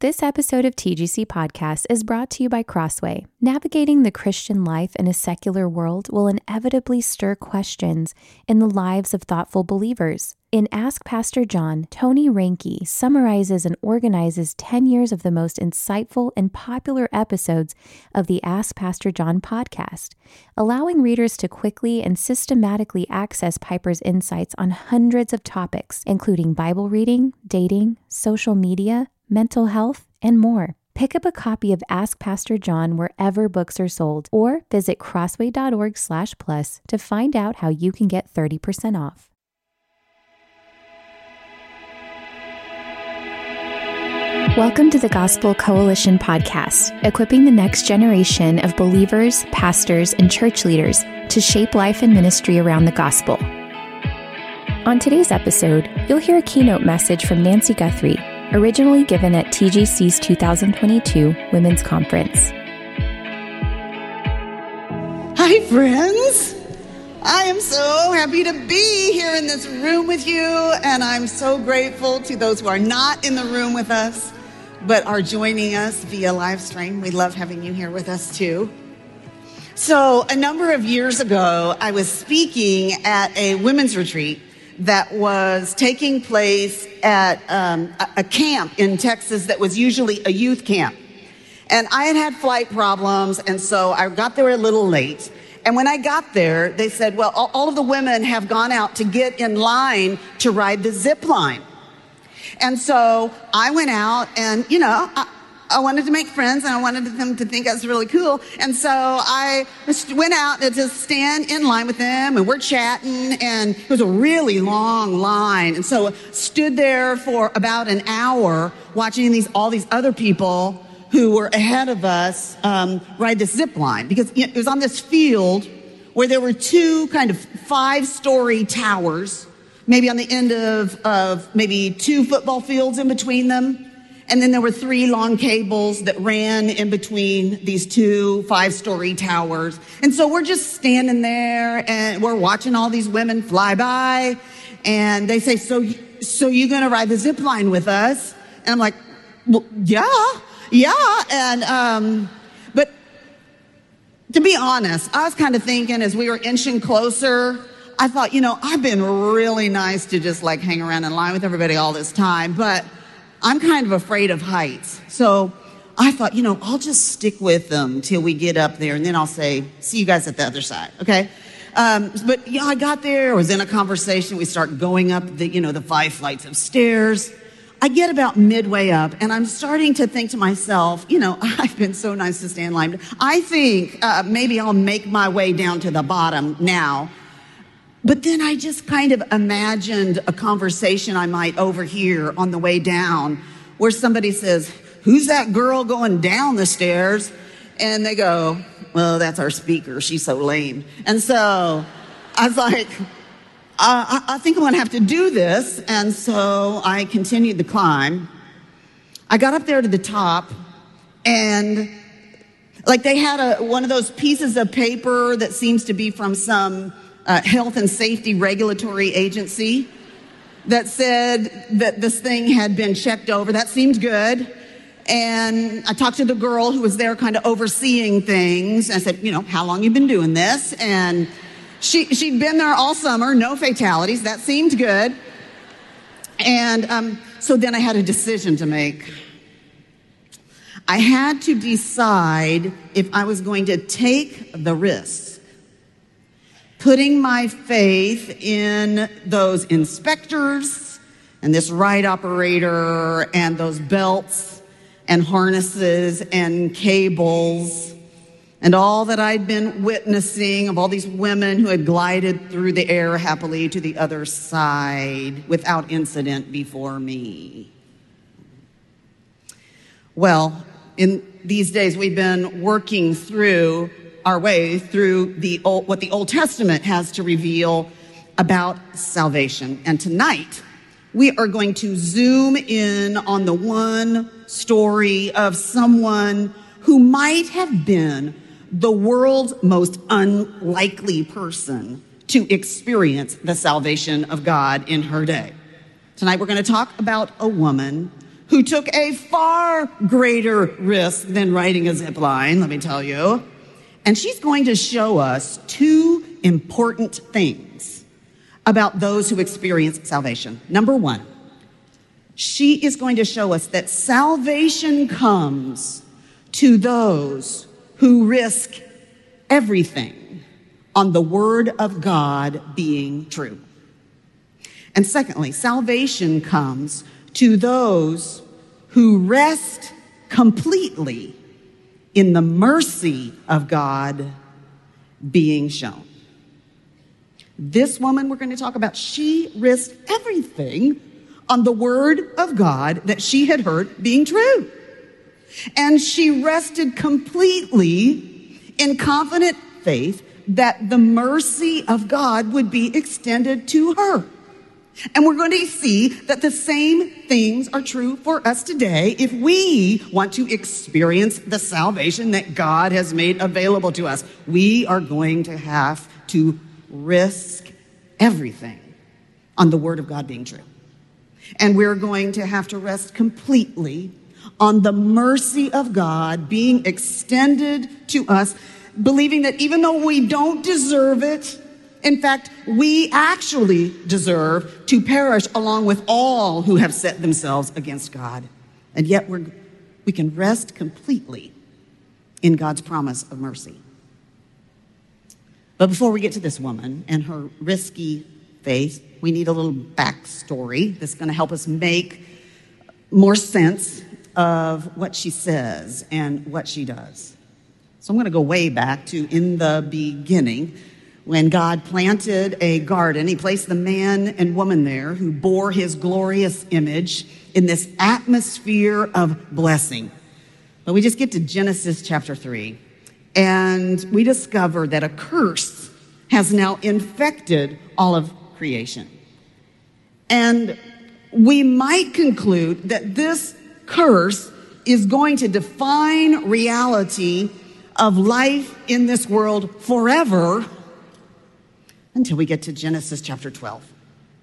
This episode of TGC Podcast is brought to you by Crossway. Navigating the Christian life in a secular world will inevitably stir questions in the lives of thoughtful believers. In Ask Pastor John, Tony Reinke summarizes and organizes 10 years of the most insightful and popular episodes of the Ask Pastor John podcast, allowing readers to quickly and systematically access Piper's insights on hundreds of topics, including Bible reading, dating, social media, mental health, and more. Pick up a copy of Ask Pastor John wherever books are sold or visit crossway.org slash plus to find out how you can get 30% off. Welcome to the Gospel Coalition podcast, equipping the next generation of believers, pastors, and church leaders to shape life and ministry around the gospel. On today's episode, you'll hear a keynote message from Nancy Guthrie, originally given at TGC's 2022 Women's Conference. Hi, friends. I am so happy to be here in this room with you, and I'm so grateful to those who are not in the room with us but are joining us via live stream. We love having you here with us too. So, a number of years ago, I was speaking at a women's retreat that was taking place at um, a camp in Texas that was usually a youth camp. And I had had flight problems, and so I got there a little late. And when I got there, they said, well, all of the women have gone out to get in line to ride the zip line. And so I went out and, you know, I wanted to make friends and I wanted them to think I was really cool. And so I went out to stand in line with them and we're chatting and it was a really long line. And so I stood there for about an hour watching these, all these other people who were ahead of us um, ride this zip line because it was on this field where there were two kind of five story towers, maybe on the end of, of maybe two football fields in between them. And then there were three long cables that ran in between these two five story towers. And so we're just standing there and we're watching all these women fly by. And they say, so, so you going to ride the zip line with us? And I'm like, well, yeah, yeah. And, um, but to be honest, I was kind of thinking as we were inching closer, I thought, you know, I've been really nice to just like hang around in line with everybody all this time, but I'm kind of afraid of heights. So I thought, you know, I'll just stick with them till we get up there and then I'll say, see you guys at the other side. Okay. Um, but yeah, I got there, I was in a conversation. We start going up the, you know, the five flights of stairs. I get about midway up and I'm starting to think to myself, you know, I've been so nice to stand line. I think uh, maybe I'll make my way down to the bottom now but then I just kind of imagined a conversation I might overhear on the way down where somebody says, Who's that girl going down the stairs? And they go, Well, that's our speaker. She's so lame. And so I was like, uh, I, think I'm going to have to do this. And so I continued the climb. I got up there to the top and like they had a, one of those pieces of paper that seems to be from some uh, health and safety regulatory agency that said that this thing had been checked over. That seemed good. And I talked to the girl who was there kind of overseeing things. I said, you know, how long you been doing this? And she, she'd been there all summer, no fatalities. That seemed good. And um, so then I had a decision to make. I had to decide if I was going to take the risk putting my faith in those inspectors and this ride operator and those belts and harnesses and cables and all that I'd been witnessing of all these women who had glided through the air happily to the other side without incident before me. Well, in these days, we've been working through our way through the old, what the Old Testament has to reveal about salvation. And tonight, we are going to zoom in on the one story of someone who might have been the world's most unlikely person to experience the salvation of God in her day. Tonight, we're going to talk about a woman who took a far greater risk than riding a zip line, let me tell you. And she's going to show us two important things about those who experience salvation. Number one, she is going to show us that salvation comes to those who risk everything on the word of God being true. And secondly, salvation comes to those who rest completely in the mercy of God being shown. This woman we're going to talk about, she risked everything on the word of God that she had heard being true. And she rested completely in confident faith that the mercy of God would be extended to her. And we're going to see that the same things are true for us today if we want to experience the salvation that God has made available to us. We are going to have to risk everything on the Word of God being true. And we're going to have to rest completely on the mercy of God being extended to us, believing that even though we don't deserve it, in fact, we actually deserve to perish along with all who have set themselves against God. And yet we're, we can rest completely in God's promise of mercy. But before we get to this woman and her risky faith, we need a little backstory that's going to help us make more sense of what she says and what she does. So I'm going to go way back to in the beginning when God planted a garden, he placed the man and woman there who bore his glorious image in this atmosphere of blessing. But we just get to Genesis chapter 3, and we discover that a curse has now infected all of creation. And we might conclude that this curse is going to define reality of life in this world forever until we get to Genesis chapter 12,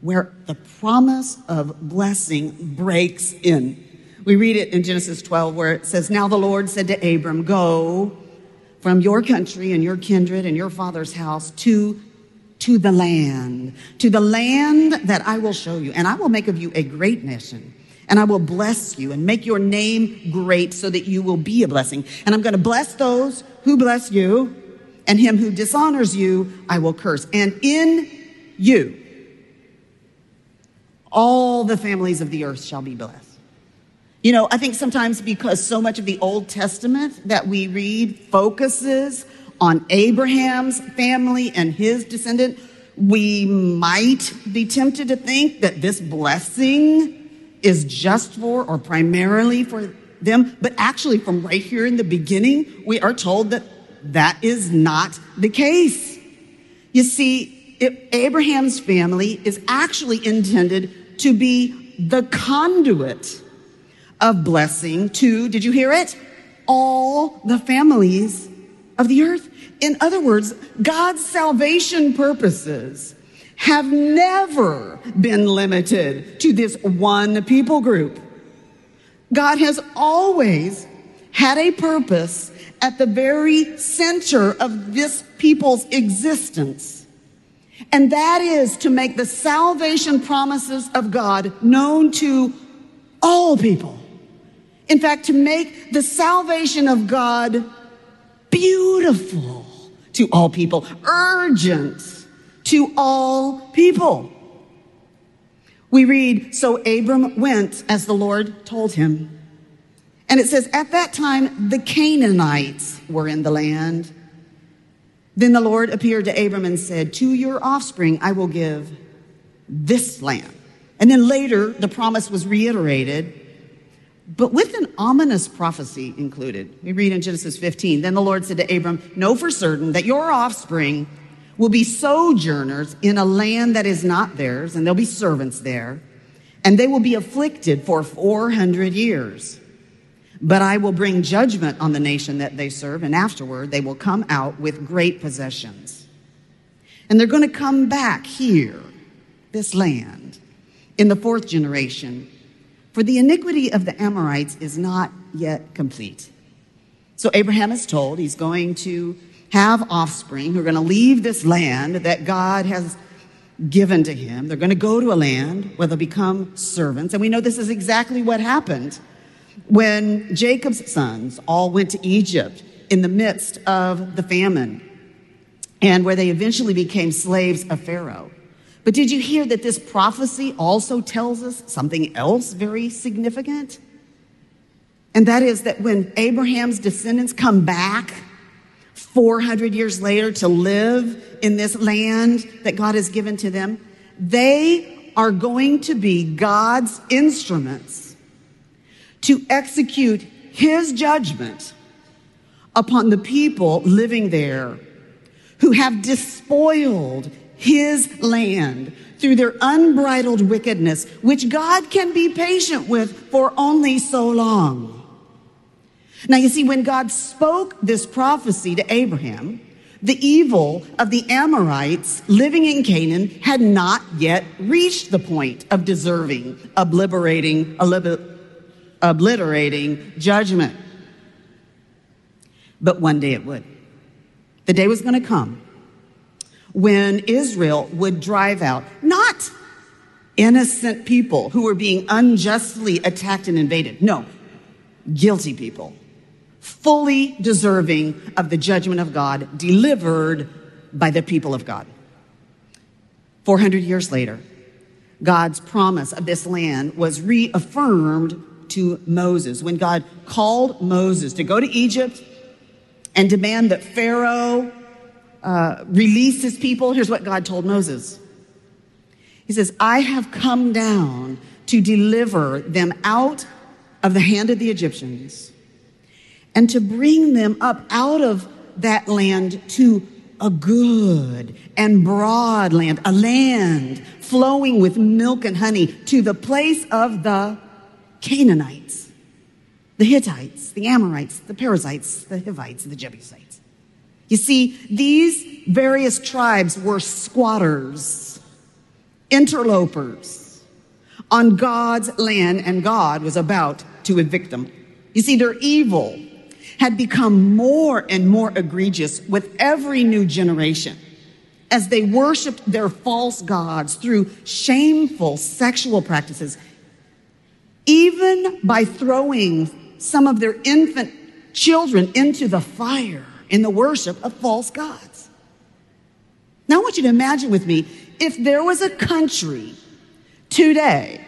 where the promise of blessing breaks in. We read it in Genesis 12, where it says, Now the Lord said to Abram, Go from your country and your kindred and your father's house to to the land, to the land that I will show you, and I will make of you a great nation. And I will bless you and make your name great so that you will be a blessing. And I'm going to bless those who bless you, and him who dishonors you, I will curse. And in you, all the families of the earth shall be blessed. You know, I think sometimes because so much of the Old Testament that we read focuses on Abraham's family and his descendant, we might be tempted to think that this blessing is just for or primarily for them. But actually, from right here in the beginning, we are told that that is not the case. You see, Abraham's family is actually intended to be the conduit of blessing to, did you hear it? All the families of the earth. In other words, God's salvation purposes have never been limited to this one people group. God has always had a purpose at the very center of this people's existence. And that is to make the salvation promises of God known to all people. In fact, to make the salvation of God beautiful to all people, urgent to all people. We read, So Abram went as the Lord told him. And it says, At that time, the Canaanites were in the land. Then the Lord appeared to Abram and said, To your offspring I will give this land. And then later, the promise was reiterated, but with an ominous prophecy included. We read in Genesis 15 Then the Lord said to Abram, Know for certain that your offspring will be sojourners in a land that is not theirs, and there'll be servants there, and they will be afflicted for 400 years. But I will bring judgment on the nation that they serve, and afterward they will come out with great possessions. And they're going to come back here, this land, in the fourth generation. For the iniquity of the Amorites is not yet complete. So Abraham is told he's going to have offspring who are going to leave this land that God has given to him. They're going to go to a land where they'll become servants. And we know this is exactly what happened when Jacob's sons all went to Egypt in the midst of the famine and where they eventually became slaves of Pharaoh. But did you hear that this prophecy also tells us something else very significant? And that is that when Abraham's descendants come back 400 years later to live in this land that God has given to them, they are going to be God's instruments to execute his judgment upon the people living there who have despoiled his land through their unbridled wickedness, which God can be patient with for only so long. Now, you see, when God spoke this prophecy to Abraham, the evil of the Amorites living in Canaan had not yet reached the point of deserving, obliterating, judgment. But one day it would. The day was going to come when Israel would drive out not innocent people who were being unjustly attacked and invaded. No, guilty people fully deserving of the judgment of God delivered by the people of God. 400 years later, God's promise of this land was reaffirmed to Moses when God called Moses to go to Egypt and demand that Pharaoh uh, release his people. Here's what God told Moses He says, I have come down to deliver them out of the hand of the Egyptians and to bring them up out of that land to a good and broad land, a land flowing with milk and honey to the place of the Canaanites, the Hittites, the Amorites, the Perizzites, the Hivites, the Jebusites. You see, these various tribes were squatters, interlopers on God's land, and God was about to evict them. You see, their evil had become more and more egregious with every new generation as they worshiped their false gods through shameful sexual practices, even by throwing some of their infant children into the fire in the worship of false gods. Now, I want you to imagine with me if there was a country today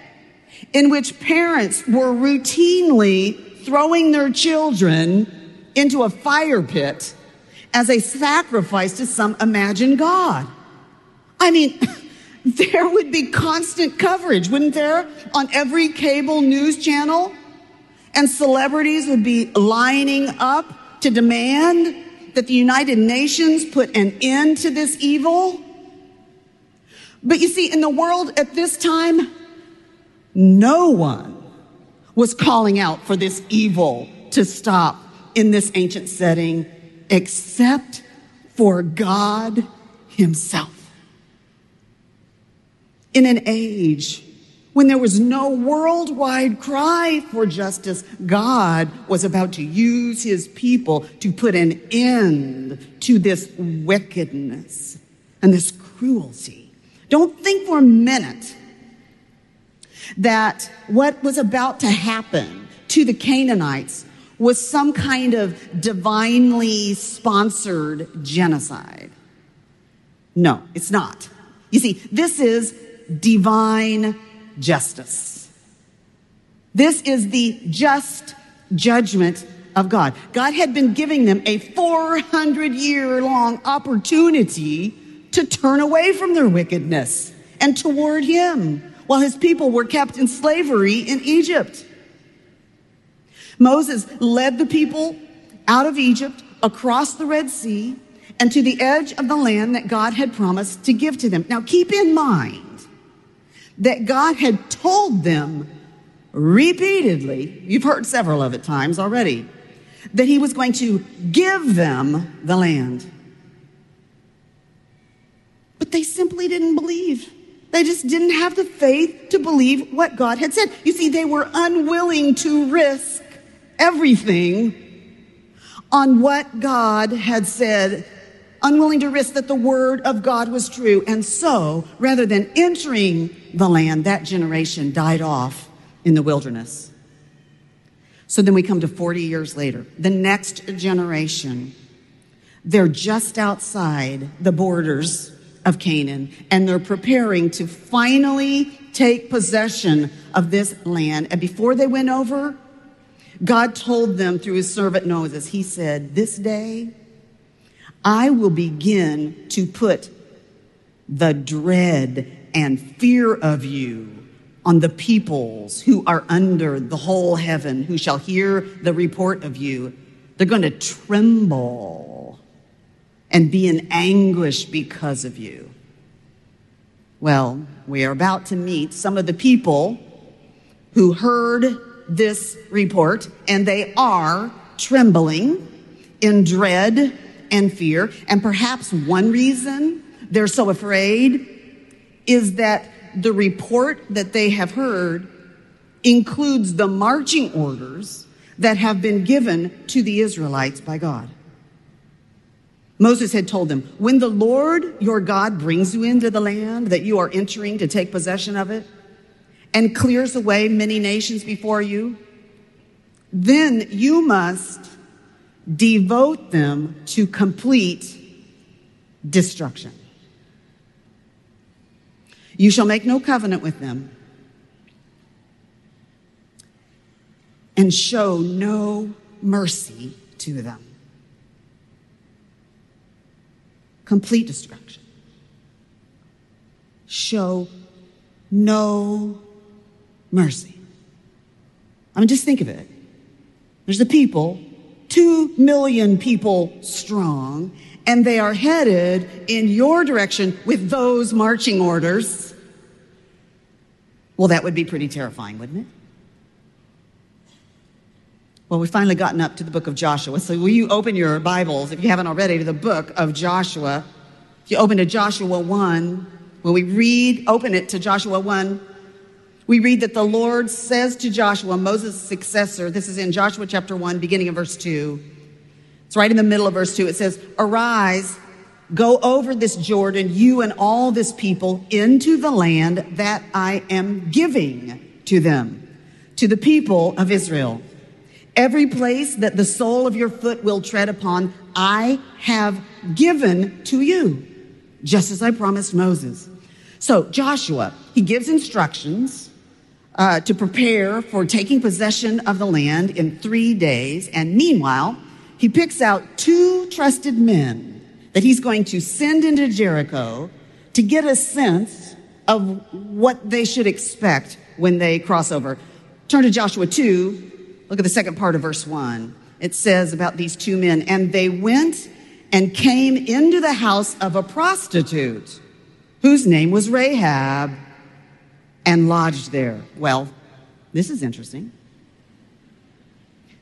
in which parents were routinely throwing their children into a fire pit as a sacrifice to some imagined God. I mean, there would be constant coverage, wouldn't there, on every cable news channel? And celebrities would be lining up to demand that the United Nations put an end to this evil. But you see, in the world at this time, no one was calling out for this evil to stop in this ancient setting except for God Himself. In an age when there was no worldwide cry for justice, God was about to use His people to put an end to this wickedness and this cruelty. Don't think for a minute that what was about to happen to the Canaanites was some kind of divinely sponsored genocide. No, it's not. You see, this is divine justice. This is the just judgment of God. God had been giving them a 400 year long opportunity to turn away from their wickedness and toward Him while His people were kept in slavery in Egypt. Moses led the people out of Egypt across the Red Sea and to the edge of the land that God had promised to give to them. Now keep in mind that God had told them repeatedly, you've heard several of it times already, that he was going to give them the land. But they simply didn't believe. They just didn't have the faith to believe what God had said. You see, they were unwilling to risk everything on what God had said, unwilling to risk that the word of God was true. And so, rather than entering the land, that generation died off in the wilderness. So then we come to 40 years later. The next generation, they're just outside the borders of Canaan and they're preparing to finally take possession of this land. And before they went over, God told them through his servant Moses, he said, This day I will begin to put the dread and fear of you on the peoples who are under the whole heaven, who shall hear the report of you. They're going to tremble and be in anguish because of you. Well, we are about to meet some of the people who heard this report, and they are trembling in dread and fear. And perhaps one reason they're so afraid is that the report that they have heard includes the marching orders that have been given to the Israelites by God. Moses had told them, when the Lord your God brings you into the land that you are entering to take possession of it, and clears away many nations before you, then you must devote them to complete destruction. You shall make no covenant with them and show no mercy to them. Complete destruction. Show no mercy. I mean, just think of it. There's a people, two million people strong, and they are headed in your direction with those marching orders. Well, that would be pretty terrifying, wouldn't it? Well, we've finally gotten up to the book of Joshua. So, will you open your Bibles, if you haven't already, to the book of Joshua? If you open to Joshua 1, when we read, open it to Joshua 1, we read that the Lord says to Joshua, Moses' successor, this is in Joshua chapter 1, beginning of verse 2. It's right in the middle of verse 2. It says, Arise, go over this Jordan, you and all this people, into the land that I am giving to them, to the people of Israel. Every place that the sole of your foot will tread upon, I have given to you, just as I promised Moses. So Joshua, he gives instructions uh, to prepare for taking possession of the land in three days. And meanwhile, he picks out two trusted men that he's going to send into Jericho to get a sense of what they should expect when they cross over. Turn to Joshua 2. Look at the second part of verse 1. It says about these two men, and they went and came into the house of a prostitute whose name was Rahab and lodged there. Well, this is interesting.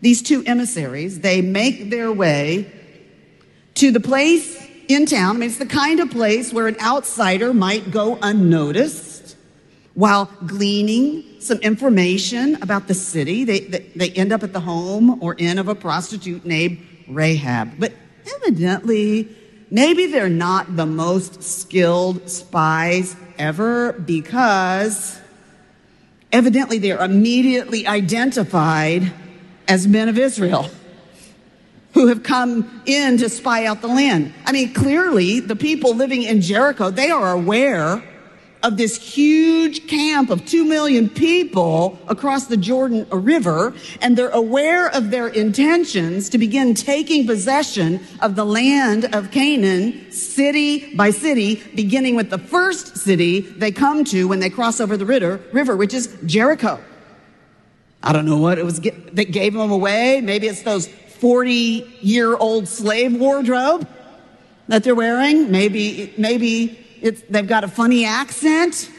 These two emissaries, they make their way to the place in town. I mean, it's the kind of place where an outsider might go unnoticed while gleaning some information about the city. They, they, they end up at the home or inn of a prostitute named Rahab. But evidently, maybe they're not the most skilled spies ever because evidently they are immediately identified as men of Israel who have come in to spy out the land. I mean, clearly the people living in Jericho, they are aware of this huge camp of two million people across the Jordan River, and they're aware of their intentions to begin taking possession of the land of Canaan, city by city, beginning with the first city they come to when they cross over the river, which is Jericho. I don't know what it was that gave them away. Maybe it's those 40 year old slave wardrobe that they're wearing. Maybe, maybe it's, they've got a funny accent.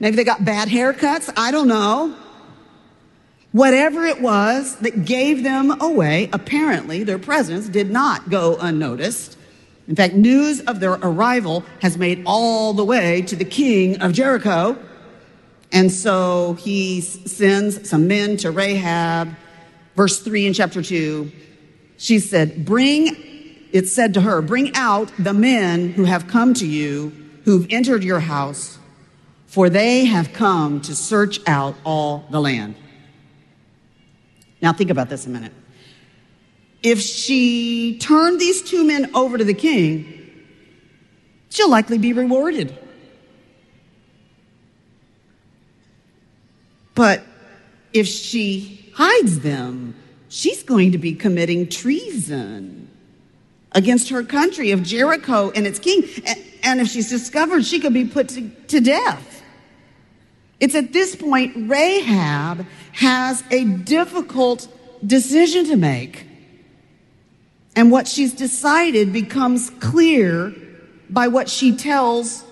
Maybe they got bad haircuts. I don't know. Whatever it was that gave them away, apparently their presence did not go unnoticed. In fact, news of their arrival has made all the way to the king of Jericho. And so he sends some men to Rahab. Verse 3 in chapter 2, she said, Bring, it said to her, bring out the men who have come to you who've entered your house, for they have come to search out all the land. Now, think about this a minute. If she turned these two men over to the king, she'll likely be rewarded. But if she hides them, she's going to be committing treason against her country of Jericho and its king. And if she's discovered, she could be put to, to death. It's at this point Rahab has a difficult decision to make. And what she's decided becomes clear by what she tells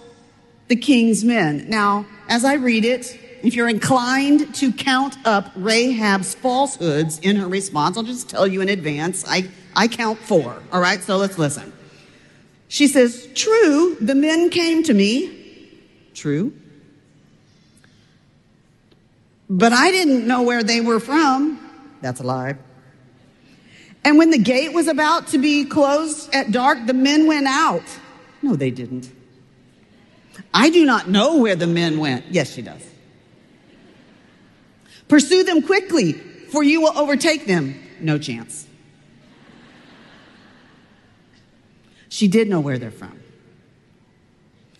the king's men. Now, as I read it, if you're inclined to count up Rahab's falsehoods in her response, I'll just tell you in advance. I I count four. All right, so let's listen. She says, True, the men came to me. True. But I didn't know where they were from. That's a lie. And when the gate was about to be closed at dark, the men went out. No, they didn't. I do not know where the men went. Yes, she does. Pursue them quickly, for you will overtake them. No chance. She did know where they're from.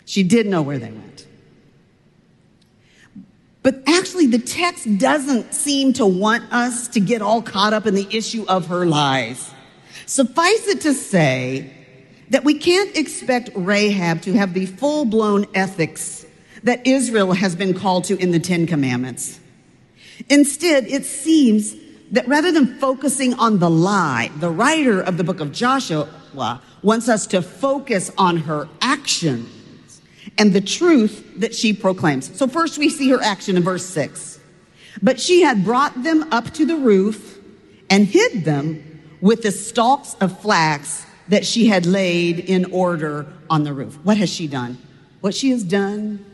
She did know where they went. But actually, the text doesn't seem to want us to get all caught up in the issue of her lies. Suffice it to say that we can't expect Rahab to have the full blown ethics that Israel has been called to in the Ten Commandments. Instead, it seems that rather than focusing on the lie, the writer of the book of Joshua wants us to focus on her actions and the truth that she proclaims. So first we see her action in verse six. But she had brought them up to the roof and hid them with the stalks of flax that she had laid in order on the roof. What has she done? What she has done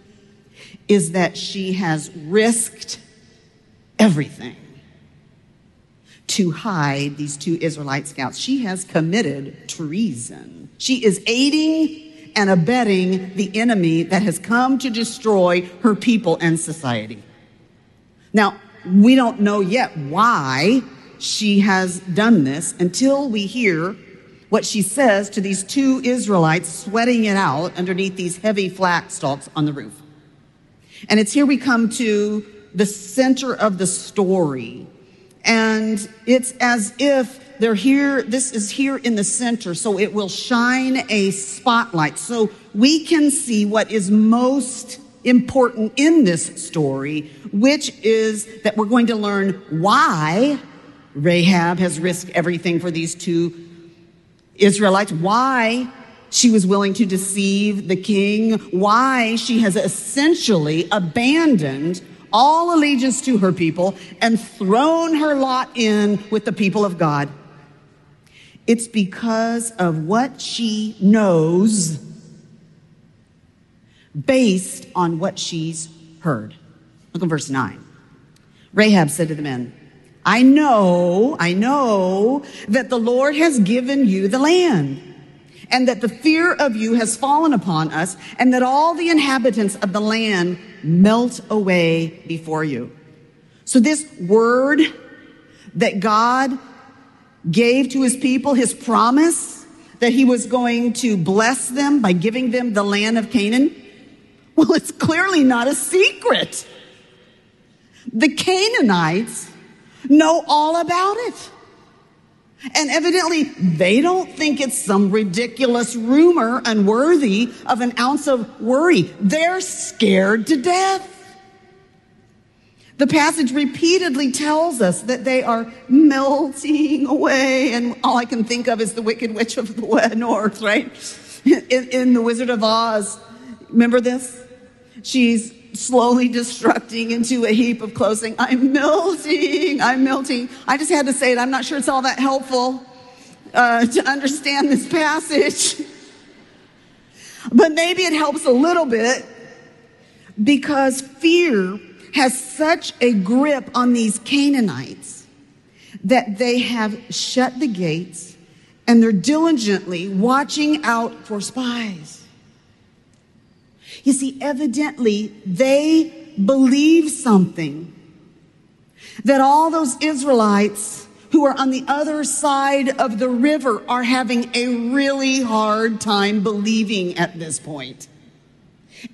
is that she has risked everything to hide these two Israelite scouts. She has committed treason. She is aiding and abetting the enemy that has come to destroy her people and society. Now, we don't know yet why she has done this until we hear what she says to these two Israelites sweating it out underneath these heavy flax stalks on the roof. And it's here we come to the center of the story and it's as if they're here, this is here in the center, so it will shine a spotlight. So we can see what is most important in this story, which is that we're going to learn why Rahab has risked everything for these two Israelites, why she was willing to deceive the king, why she has essentially abandoned all allegiance to her people and thrown her lot in with the people of God. It's because of what she knows based on what she's heard. Look at verse 9. Rahab said to the men, I know, I know that the Lord has given you the land and that the fear of you has fallen upon us, and that all the inhabitants of the land melt away before you. So this word that God gave to his people, his promise that he was going to bless them by giving them the land of Canaan, Well, it's clearly not a secret. The Canaanites know all about it. And evidently, they don't think it's some ridiculous rumor unworthy of an ounce of worry. They're scared to death. The passage repeatedly tells us that they are melting away, and all I can think of is the Wicked Witch of the North, right? In, in The Wizard of Oz. Remember this? She's slowly destructing into a heap of clothing. I'm melting. I'm melting. I just had to say it. I'm not sure it's all that helpful uh, to understand this passage. But maybe it helps a little bit because fear has such a grip on these Canaanites that they have shut the gates and they're diligently watching out for spies. You see, evidently they believe something that all those Israelites who are on the other side of the river are having a really hard time believing at this point.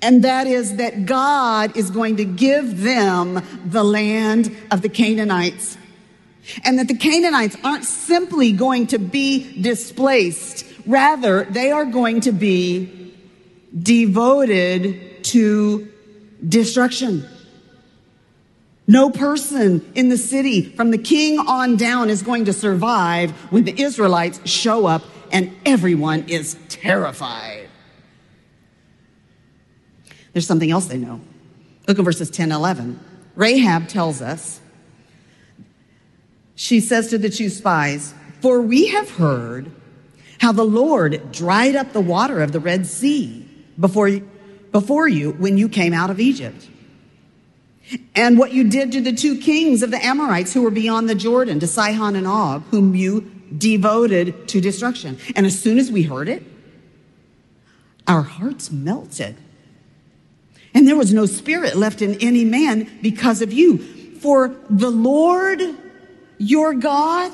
And that is that God is going to give them the land of the Canaanites. And that the Canaanites aren't simply going to be displaced. Rather, they are going to be devoted to destruction. No person in the city from the king on down is going to survive when the Israelites show up and everyone is terrified. There's something else they know. Look at verses 10 11. Rahab tells us, she says to the two spies, For we have heard how the Lord dried up the water of the Red Sea before, before you when you came out of Egypt. And what you did to the two kings of the Amorites who were beyond the Jordan, to Sihon and Og, whom you devoted to destruction. And as soon as we heard it, our hearts melted. And there was no spirit left in any man because of you. For the Lord your God,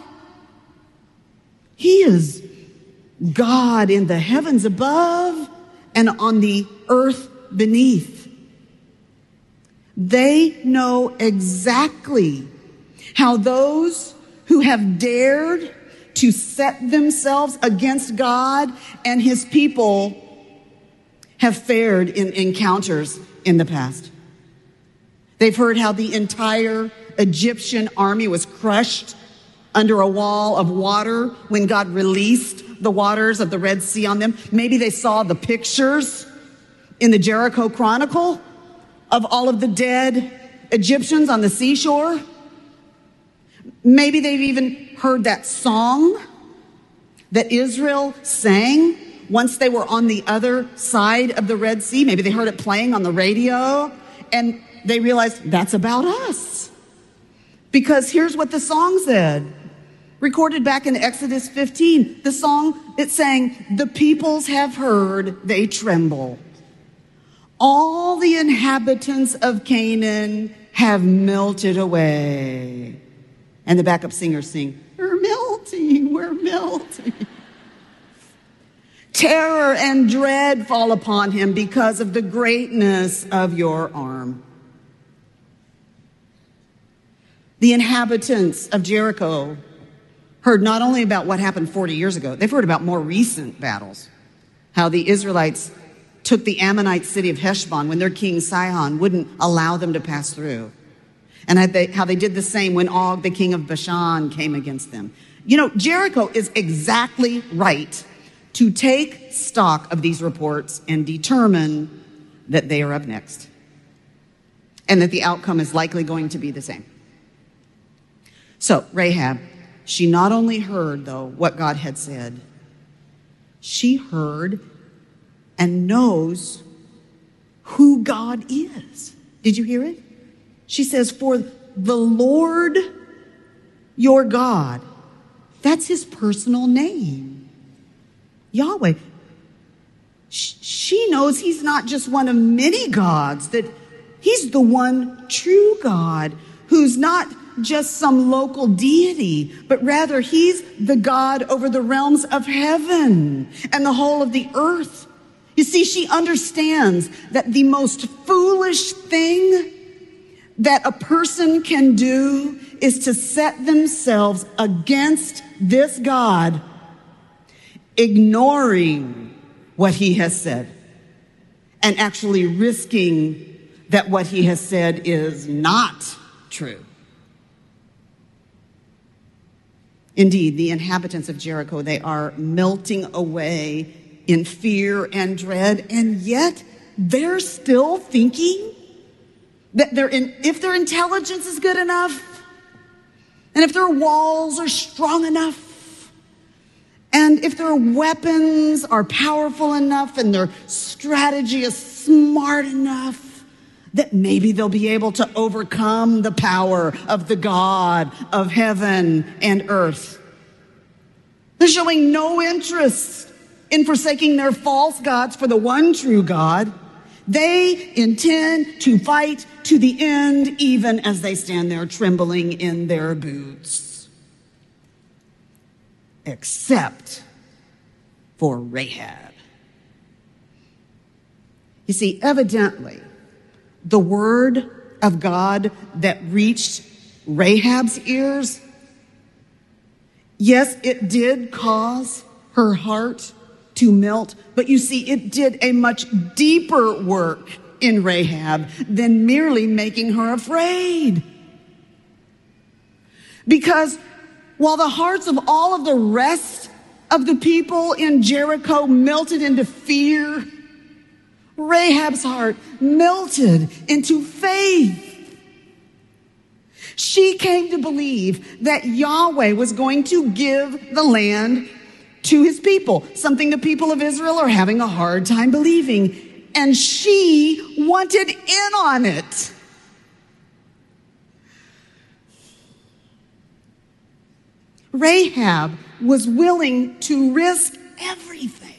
He is God in the heavens above and on the earth beneath. They know exactly how those who have dared to set themselves against God and his people have fared in encounters in the past. They've heard how the entire Egyptian army was crushed under a wall of water when God released the waters of the Red Sea on them. Maybe they saw the pictures in the Jericho Chronicle of all of the dead Egyptians on the seashore. Maybe they've even heard that song that Israel sang once they were on the other side of the Red Sea. Maybe they heard it playing on the radio and they realized that's about us. Because here's what the song said recorded back in Exodus 15. The song, it sang, The peoples have heard, they tremble. All the inhabitants of Canaan have melted away. And the backup singers sing, We're melting, we're melting. Terror and dread fall upon him because of the greatness of your arm. The inhabitants of Jericho heard not only about what happened 40 years ago, they've heard about more recent battles. How the Israelites took the Ammonite city of Heshbon when their king Sihon wouldn't allow them to pass through. And how they, did the same when Og, the king of Bashan, came against them. You know, Jericho is exactly right to take stock of these reports and determine that they are up next and that the outcome is likely going to be the same. So, Rahab she not only heard, though, what God had said, she heard and knows who God is. Did you hear it? She says, For the Lord your God, that's his personal name. Yahweh. She knows he's not just one of many gods, that he's the one true God who's not just some local deity, but rather he's the God over the realms of heaven and the whole of the earth. You see, she understands that the most foolish thing that a person can do is to set themselves against this God, ignoring what he has said and actually risking that what he has said is not true. Indeed, the inhabitants of Jericho, they are melting away in fear and dread, and yet they're still thinking that their in, if their intelligence is good enough, and if their walls are strong enough, and if their weapons are powerful enough and their strategy is smart enough, that maybe they'll be able to overcome the power of the God of heaven and earth. They're showing no interest in forsaking their false gods for the one true God. They intend to fight to the end, even as they stand there trembling in their boots. Except for Rahab. You see, evidently, the word of God that reached Rahab's ears, yes, it did cause her heart to melt. But you see, it did a much deeper work in Rahab than merely making her afraid. Because while the hearts of all of the rest of the people in Jericho melted into fear, Rahab's heart melted into faith. She came to believe that Yahweh was going to give the land to his people, something the people of Israel are having a hard time believing. And she wanted in on it. Rahab was willing to risk everything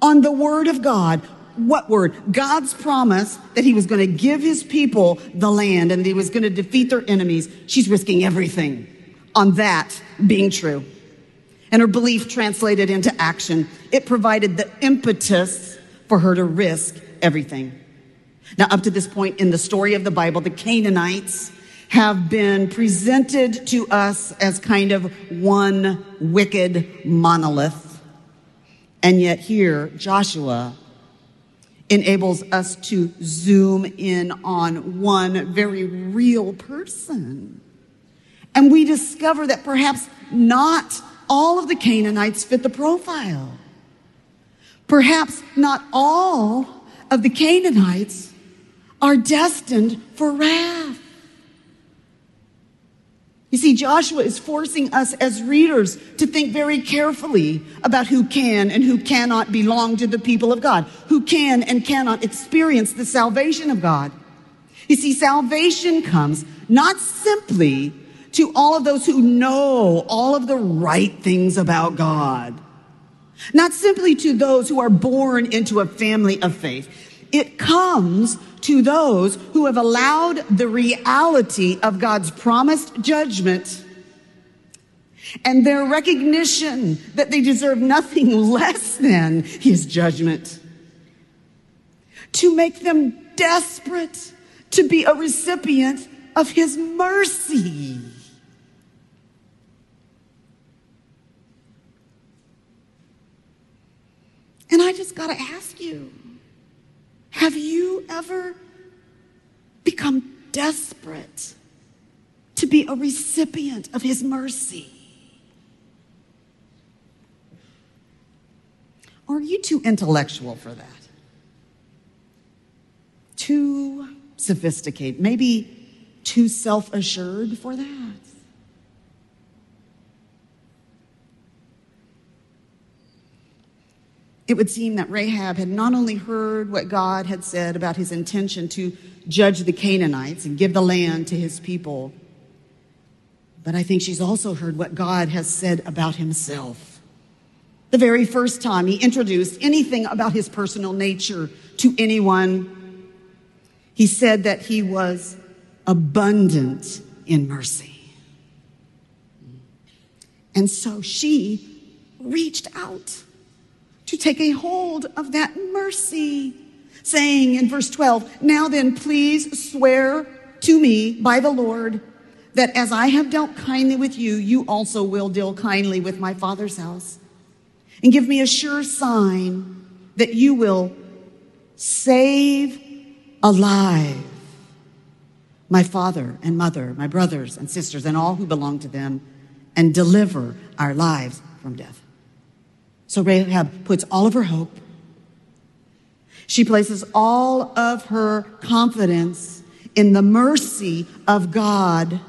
on the word of God. What word? God's promise that he was going to give his people the land and he was going to defeat their enemies. She's risking everything on that being true and her belief translated into action. It provided the impetus for her to risk everything. Now, up to this point in the story of the Bible, the Canaanites have been presented to us as kind of one wicked monolith. And yet here, Joshua enables us to zoom in on one very real person. And we discover that perhaps not all of the Canaanites fit the profile. Perhaps not all of the Canaanites are destined for wrath. You see, Joshua is forcing us as readers to think very carefully about who can and who cannot belong to the people of God, who can and cannot experience the salvation of God. You see, salvation comes not simply to all of those who know all of the right things about God. Not simply to those who are born into a family of faith. It comes to those who have allowed the reality of God's promised judgment and their recognition that they deserve nothing less than his judgment to make them desperate to be a recipient of his mercy. And I just got to ask you have you ever become desperate to be a recipient of His mercy? Or are you too intellectual for that? Too sophisticated, maybe too self assured for that? It would seem that Rahab had not only heard what God had said about his intention to judge the Canaanites and give the land to his people, but I think she's also heard what God has said about himself. The very first time he introduced anything about his personal nature to anyone, he said that he was abundant in mercy. And so she reached out to take a hold of that mercy, saying in verse 12, Now then, please swear to me by the Lord that as I have dealt kindly with you, you also will deal kindly with my father's house. And give me a sure sign that you will save alive my father and mother, my brothers and sisters, and all who belong to them, and deliver our lives from death. So Rahab puts all of her hope. She places all of her confidence in the mercy of God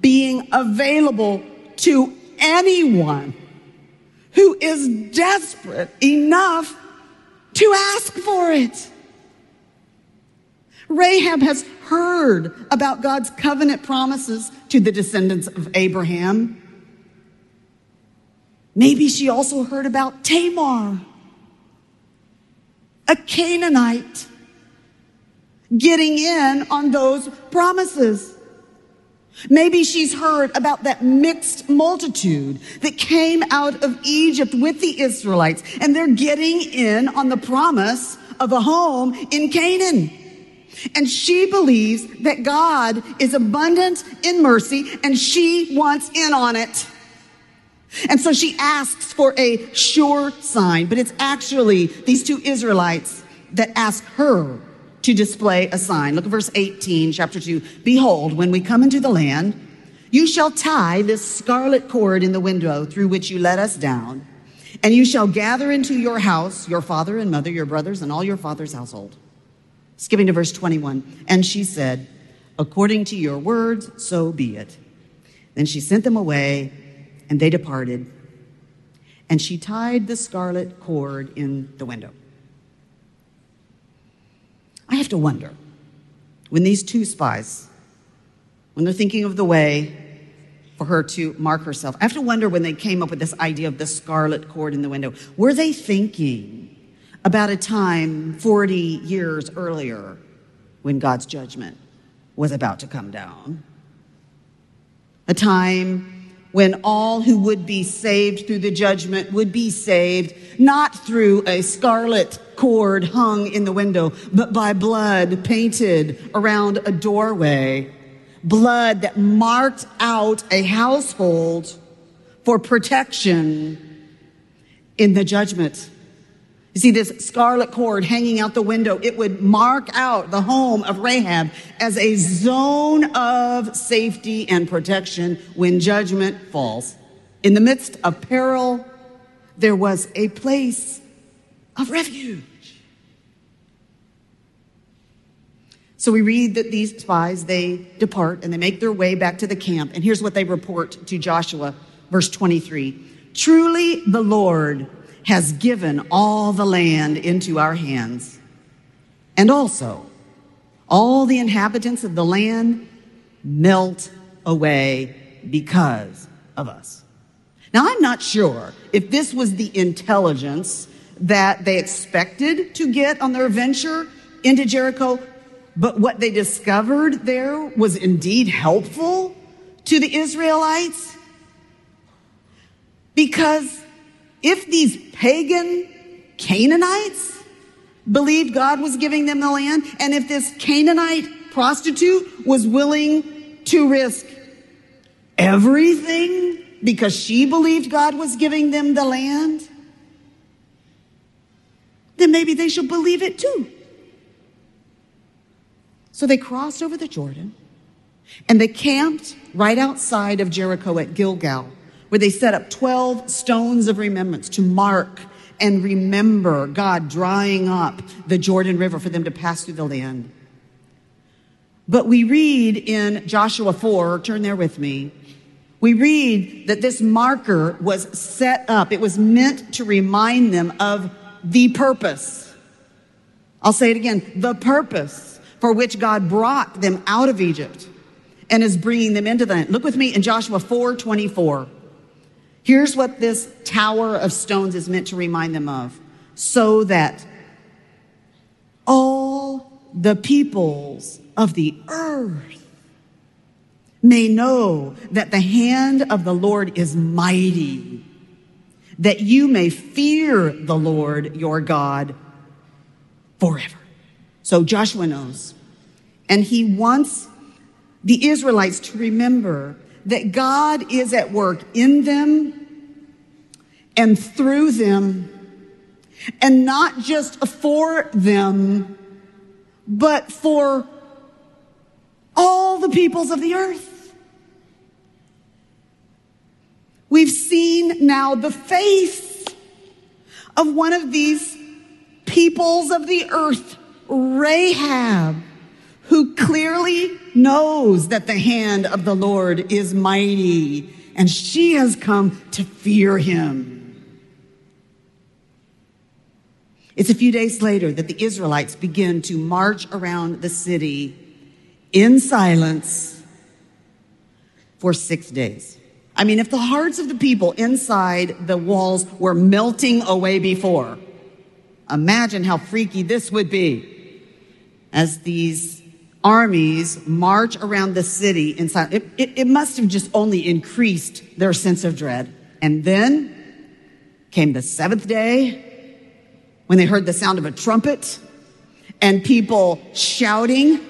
being available to anyone who is desperate enough to ask for it. Rahab has heard about God's covenant promises to the descendants of Abraham. Maybe she also heard about Tamar, a Canaanite, getting in on those promises. Maybe she's heard about that mixed multitude that came out of Egypt with the Israelites, and they're getting in on the promise of a home in Canaan. And she believes that God is abundant in mercy and she wants in on it. And so she asks for a sure sign, but it's actually these two Israelites that ask her to display a sign. Look at verse 18, chapter 2. Behold, when we come into the land, you shall tie this scarlet cord in the window through which you let us down, and you shall gather into your house your father and mother, your brothers, and all your father's household. Skipping to verse 21. And she said, According to your words, so be it. Then she sent them away, and they departed. And she tied the scarlet cord in the window. I have to wonder when these two spies, when they're thinking of the way for her to mark herself, I have to wonder when they came up with this idea of the scarlet cord in the window, were they thinking about a time 40 years earlier when God's judgment was about to come down. A time when all who would be saved through the judgment would be saved not through a scarlet cord hung in the window, but by blood painted around a doorway. Blood that marked out a household for protection in the judgment you see this scarlet cord hanging out the window. It would mark out the home of Rahab as a zone of safety and protection when judgment falls. In the midst of peril, there was a place of refuge. So we read that these spies, they depart and they make their way back to the camp. And here's what they report to Joshua, verse 23. Truly the Lord has given all the land into our hands. And also, all the inhabitants of the land melt away because of us. Now, I'm not sure if this was the intelligence that they expected to get on their venture into Jericho, but what they discovered there was indeed helpful to the Israelites because if these pagan Canaanites believed God was giving them the land, and if this Canaanite prostitute was willing to risk everything because she believed God was giving them the land, then maybe they should believe it too. So they crossed over the Jordan and they camped right outside of Jericho at Gilgal where they set up 12 stones of remembrance to mark and remember God drying up the Jordan River for them to pass through the land. But we read in Joshua 4, turn there with me. We read that this marker was set up. It was meant to remind them of the purpose. I'll say it again the purpose for which God brought them out of Egypt and is bringing them into the land. Look with me in Joshua 4 24. Here's what this tower of stones is meant to remind them of so that all the peoples of the earth may know that the hand of the Lord is mighty, that you may fear the Lord your God forever. So Joshua knows. And he wants the Israelites to remember that God is at work in them and through them, and not just for them, but for all the peoples of the earth. We've seen now the face of one of these peoples of the earth, Rahab, who clearly knows that the hand of the Lord is mighty and she has come to fear him. It's a few days later that the Israelites begin to march around the city in silence for six days. I mean, if the hearts of the people inside the walls were melting away before, imagine how freaky this would be as these armies march around the city inside. It, it, it must have just only increased their sense of dread. And then came the seventh day when they heard the sound of a trumpet and people shouting.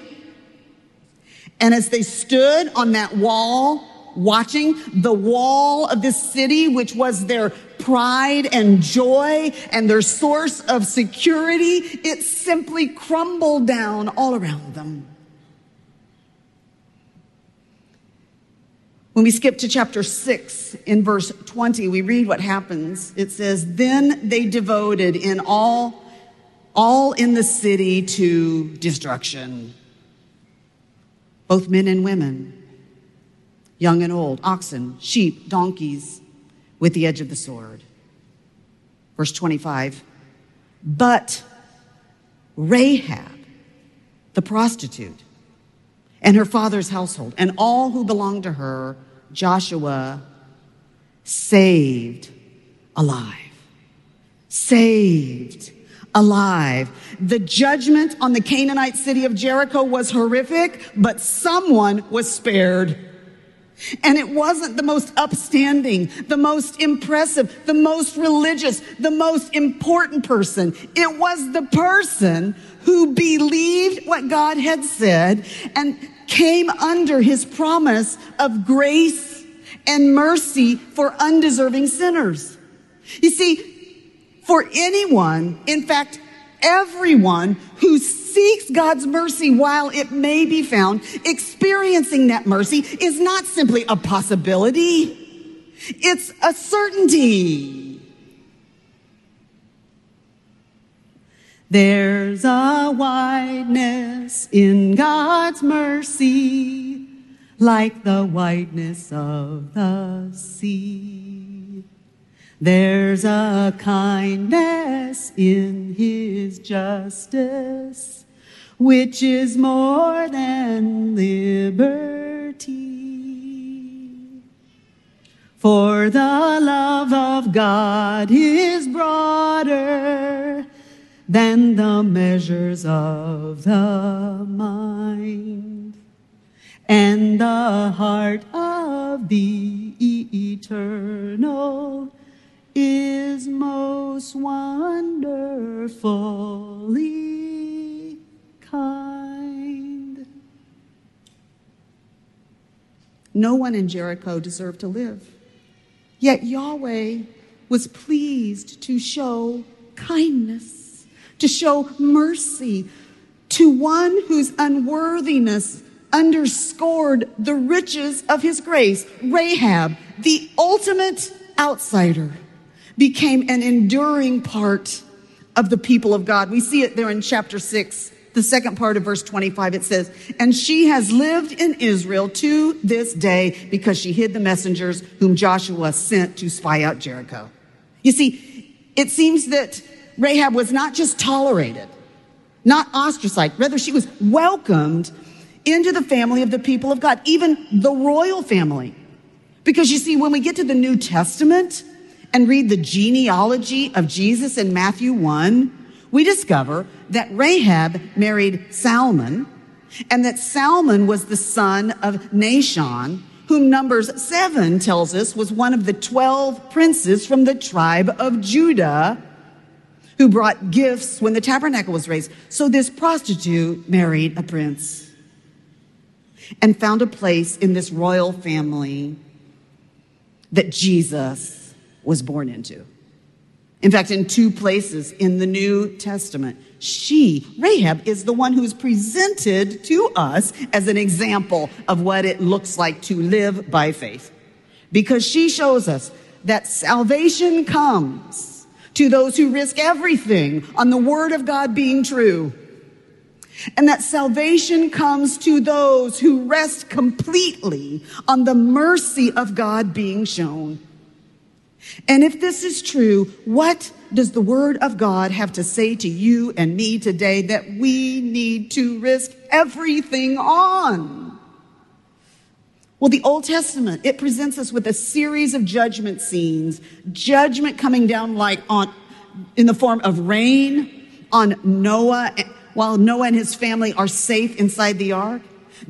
And as they stood on that wall, watching the wall of this city, which was their pride and joy and their source of security, it simply crumbled down all around them. When we skip to chapter 6 in verse 20, we read what happens. It says, Then they devoted in all, all in the city to destruction, both men and women, young and old, oxen, sheep, donkeys, with the edge of the sword. Verse 25, but Rahab, the prostitute, and her father's household, and all who belonged to her Joshua saved alive. Saved alive. The judgment on the Canaanite city of Jericho was horrific, but someone was spared. And it wasn't the most upstanding, the most impressive, the most religious, the most important person. It was the person who believed what God had said and came under his promise of grace and mercy for undeserving sinners. You see, for anyone, in fact, everyone who seeks God's mercy while it may be found, experiencing that mercy is not simply a possibility. It's a certainty. There's a wideness in God's mercy, like the wideness of the sea. There's a kindness in his justice, which is more than liberty. For the love of God is broader than the measures of the mind and the heart of the eternal is most wonderfully kind. No one in Jericho deserved to live. Yet Yahweh was pleased to show kindness to show mercy to one whose unworthiness underscored the riches of his grace. Rahab, the ultimate outsider, became an enduring part of the people of God. We see it there in chapter 6, the second part of verse 25. It says, And she has lived in Israel to this day because she hid the messengers whom Joshua sent to spy out Jericho. You see, it seems that Rahab was not just tolerated, not ostracized, rather, she was welcomed into the family of the people of God, even the royal family. Because you see, when we get to the New Testament and read the genealogy of Jesus in Matthew 1, we discover that Rahab married Salmon and that Salmon was the son of Nahshon, whom Numbers 7 tells us was one of the 12 princes from the tribe of Judah who brought gifts when the tabernacle was raised. So this prostitute married a prince and found a place in this royal family that Jesus was born into. In fact, in two places in the New Testament, she, Rahab, is the one who's presented to us as an example of what it looks like to live by faith. Because she shows us that salvation comes to those who risk everything on the word of God being true. And that salvation comes to those who rest completely on the mercy of God being shown. And if this is true, what does the word of God have to say to you and me today that we need to risk everything on? Well, the Old Testament, it presents us with a series of judgment scenes, judgment coming down like on, in the form of rain on Noah while Noah and his family are safe inside the ark.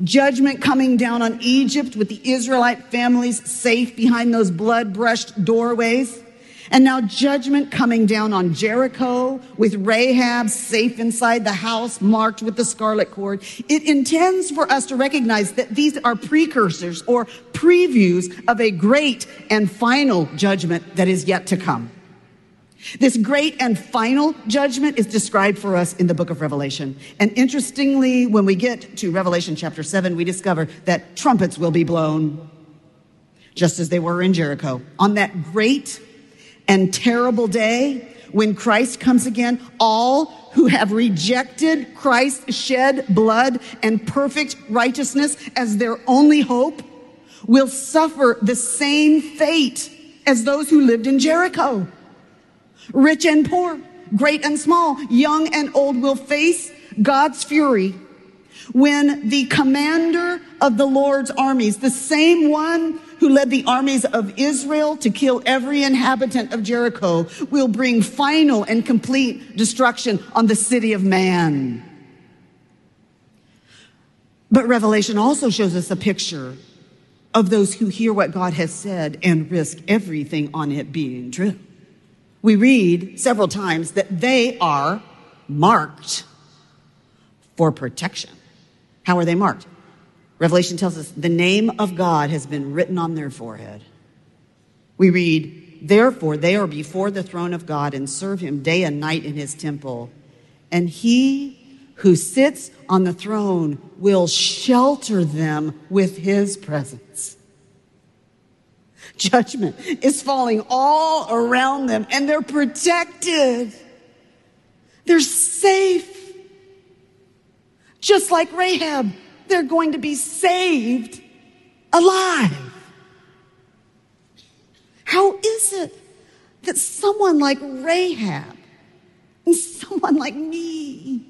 Judgment coming down on Egypt with the Israelite families safe behind those blood brushed doorways. And now judgment coming down on Jericho with Rahab safe inside the house marked with the scarlet cord. It intends for us to recognize that these are precursors or previews of a great and final judgment that is yet to come. This great and final judgment is described for us in the book of Revelation. And interestingly, when we get to Revelation chapter 7, we discover that trumpets will be blown, just as they were in Jericho. On that great and terrible day, when Christ comes again, all who have rejected Christ's shed blood and perfect righteousness as their only hope will suffer the same fate as those who lived in Jericho. Rich and poor, great and small, young and old will face God's fury when the commander of the Lord's armies, the same one who led the armies of Israel to kill every inhabitant of Jericho, will bring final and complete destruction on the city of man. But Revelation also shows us a picture of those who hear what God has said and risk everything on it being true we read several times that they are marked for protection. How are they marked? Revelation tells us the name of God has been written on their forehead. We read, Therefore, they are before the throne of God and serve him day and night in his temple. And he who sits on the throne will shelter them with his presence. Judgment is falling all around them and they're protected. They're safe. Just like Rahab, they're going to be saved alive. How is it that someone like Rahab and someone like me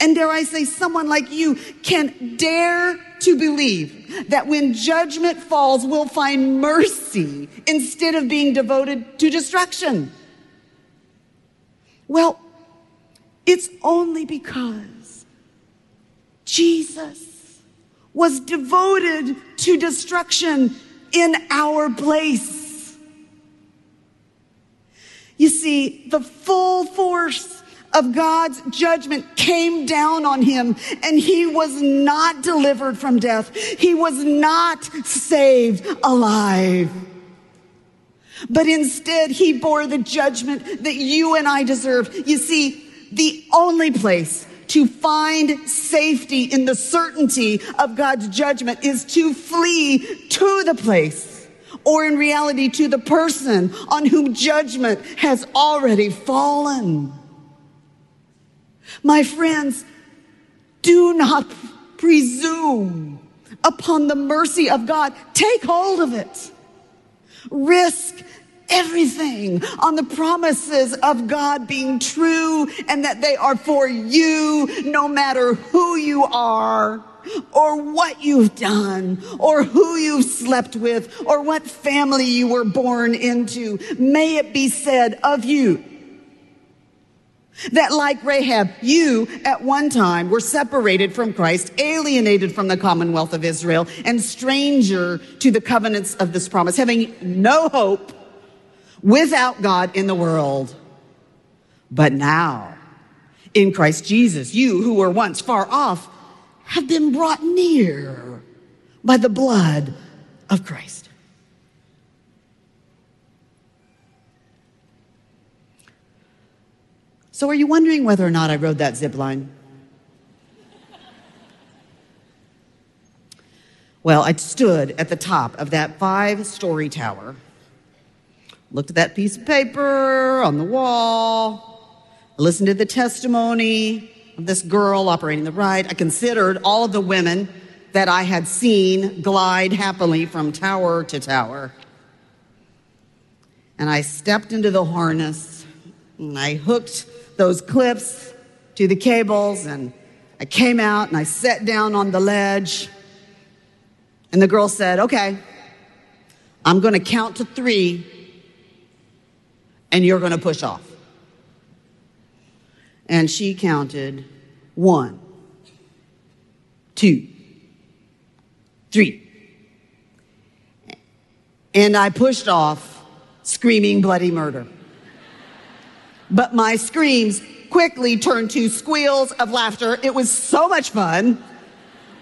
and dare I say, someone like you can dare to believe that when judgment falls, we'll find mercy instead of being devoted to destruction. Well, it's only because Jesus was devoted to destruction in our place. You see, the full force of God's judgment came down on him and he was not delivered from death. He was not saved alive. But instead, he bore the judgment that you and I deserve. You see, the only place to find safety in the certainty of God's judgment is to flee to the place or in reality to the person on whom judgment has already fallen. My friends, do not presume upon the mercy of God. Take hold of it. Risk everything on the promises of God being true and that they are for you no matter who you are or what you've done or who you've slept with or what family you were born into. May it be said of you That like Rahab, you at one time were separated from Christ, alienated from the commonwealth of Israel, and stranger to the covenants of this promise, having no hope without God in the world. But now, in Christ Jesus, you who were once far off have been brought near by the blood of Christ. So, are you wondering whether or not I rode that zip line? Well, I stood at the top of that five story tower, looked at that piece of paper on the wall, I listened to the testimony of this girl operating the ride. I considered all of the women that I had seen glide happily from tower to tower. And I stepped into the harness and I hooked those clips to the cables and I came out and I sat down on the ledge. And the girl said, Okay, I'm going to count to three and you're going to push off. And she counted one, two, three. And I pushed off screaming bloody murder. But my screams quickly turned to squeals of laughter. It was so much fun.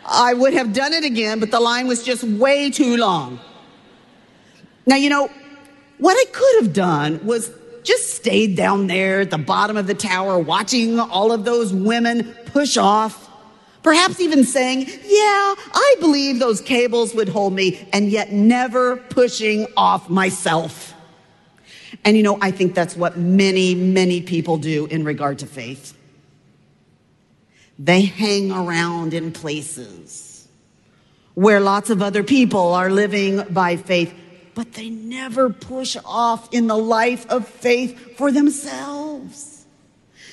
I would have done it again, but the line was just way too long. Now, you know, what I could have done was just stayed down there at the bottom of the tower watching all of those women push off. Perhaps even saying, yeah, I believe those cables would hold me, and yet never pushing off myself. And you know, I think that's what many, many people do in regard to faith. They hang around in places where lots of other people are living by faith, but they never push off in the life of faith for themselves.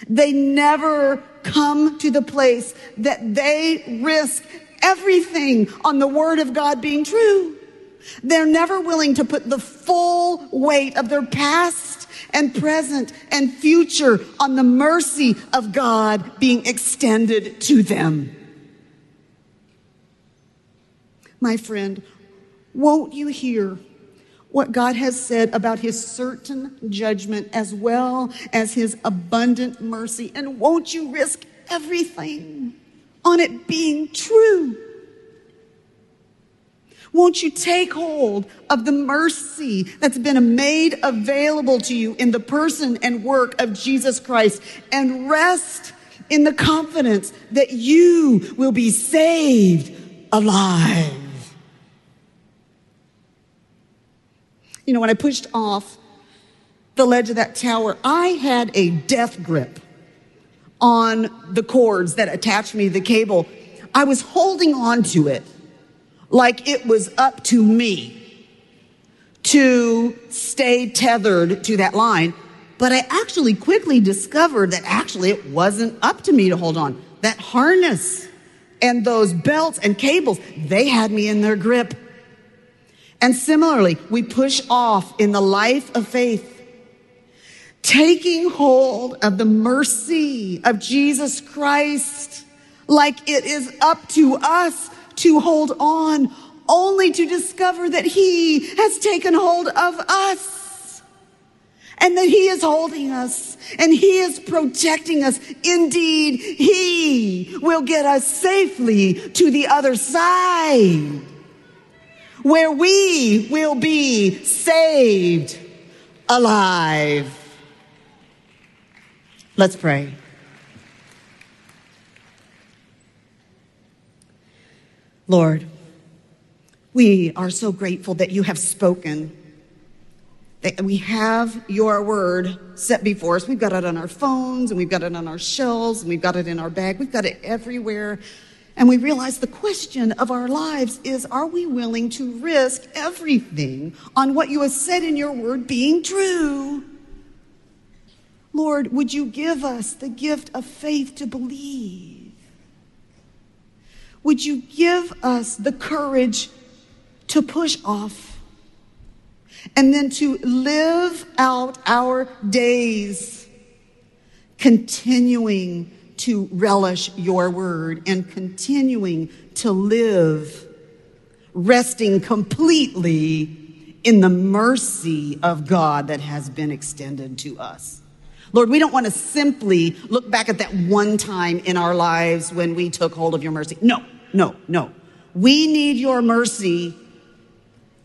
They never come to the place that they risk everything on the word of God being true. They're never willing to put the full weight of their past and present and future on the mercy of God being extended to them. My friend, won't you hear what God has said about his certain judgment as well as his abundant mercy? And won't you risk everything on it being true? Won't you take hold of the mercy that's been made available to you in the person and work of Jesus Christ and rest in the confidence that you will be saved alive? You know, when I pushed off the ledge of that tower, I had a death grip on the cords that attached me to the cable. I was holding on to it like it was up to me to stay tethered to that line. But I actually quickly discovered that actually it wasn't up to me to hold on. That harness and those belts and cables, they had me in their grip. And similarly, we push off in the life of faith, taking hold of the mercy of Jesus Christ like it is up to us to hold on, only to discover that He has taken hold of us and that He is holding us and He is protecting us. Indeed, He will get us safely to the other side where we will be saved alive. Let's pray. Lord, we are so grateful that you have spoken, that we have your word set before us. We've got it on our phones, and we've got it on our shelves, and we've got it in our bag. We've got it everywhere. And we realize the question of our lives is are we willing to risk everything on what you have said in your word being true? Lord, would you give us the gift of faith to believe? Would you give us the courage to push off and then to live out our days continuing to relish your word and continuing to live, resting completely in the mercy of God that has been extended to us. Lord, we don't want to simply look back at that one time in our lives when we took hold of your mercy. No, no, no. We need your mercy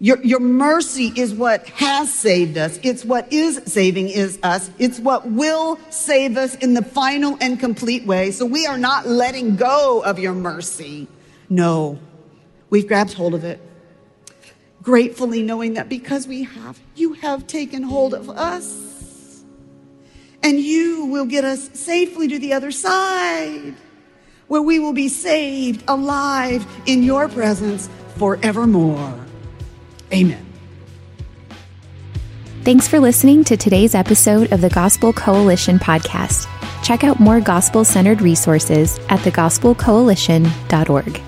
your, your mercy is what has saved us. It's what is saving is us. It's what will save us in the final and complete way. So we are not letting go of your mercy. No, we've grabbed hold of it. Gratefully knowing that because we have, you have taken hold of us. And you will get us safely to the other side where we will be saved alive in your presence forevermore. Amen. Thanks for listening to today's episode of the Gospel Coalition podcast. Check out more gospel centered resources at thegospelcoalition.org.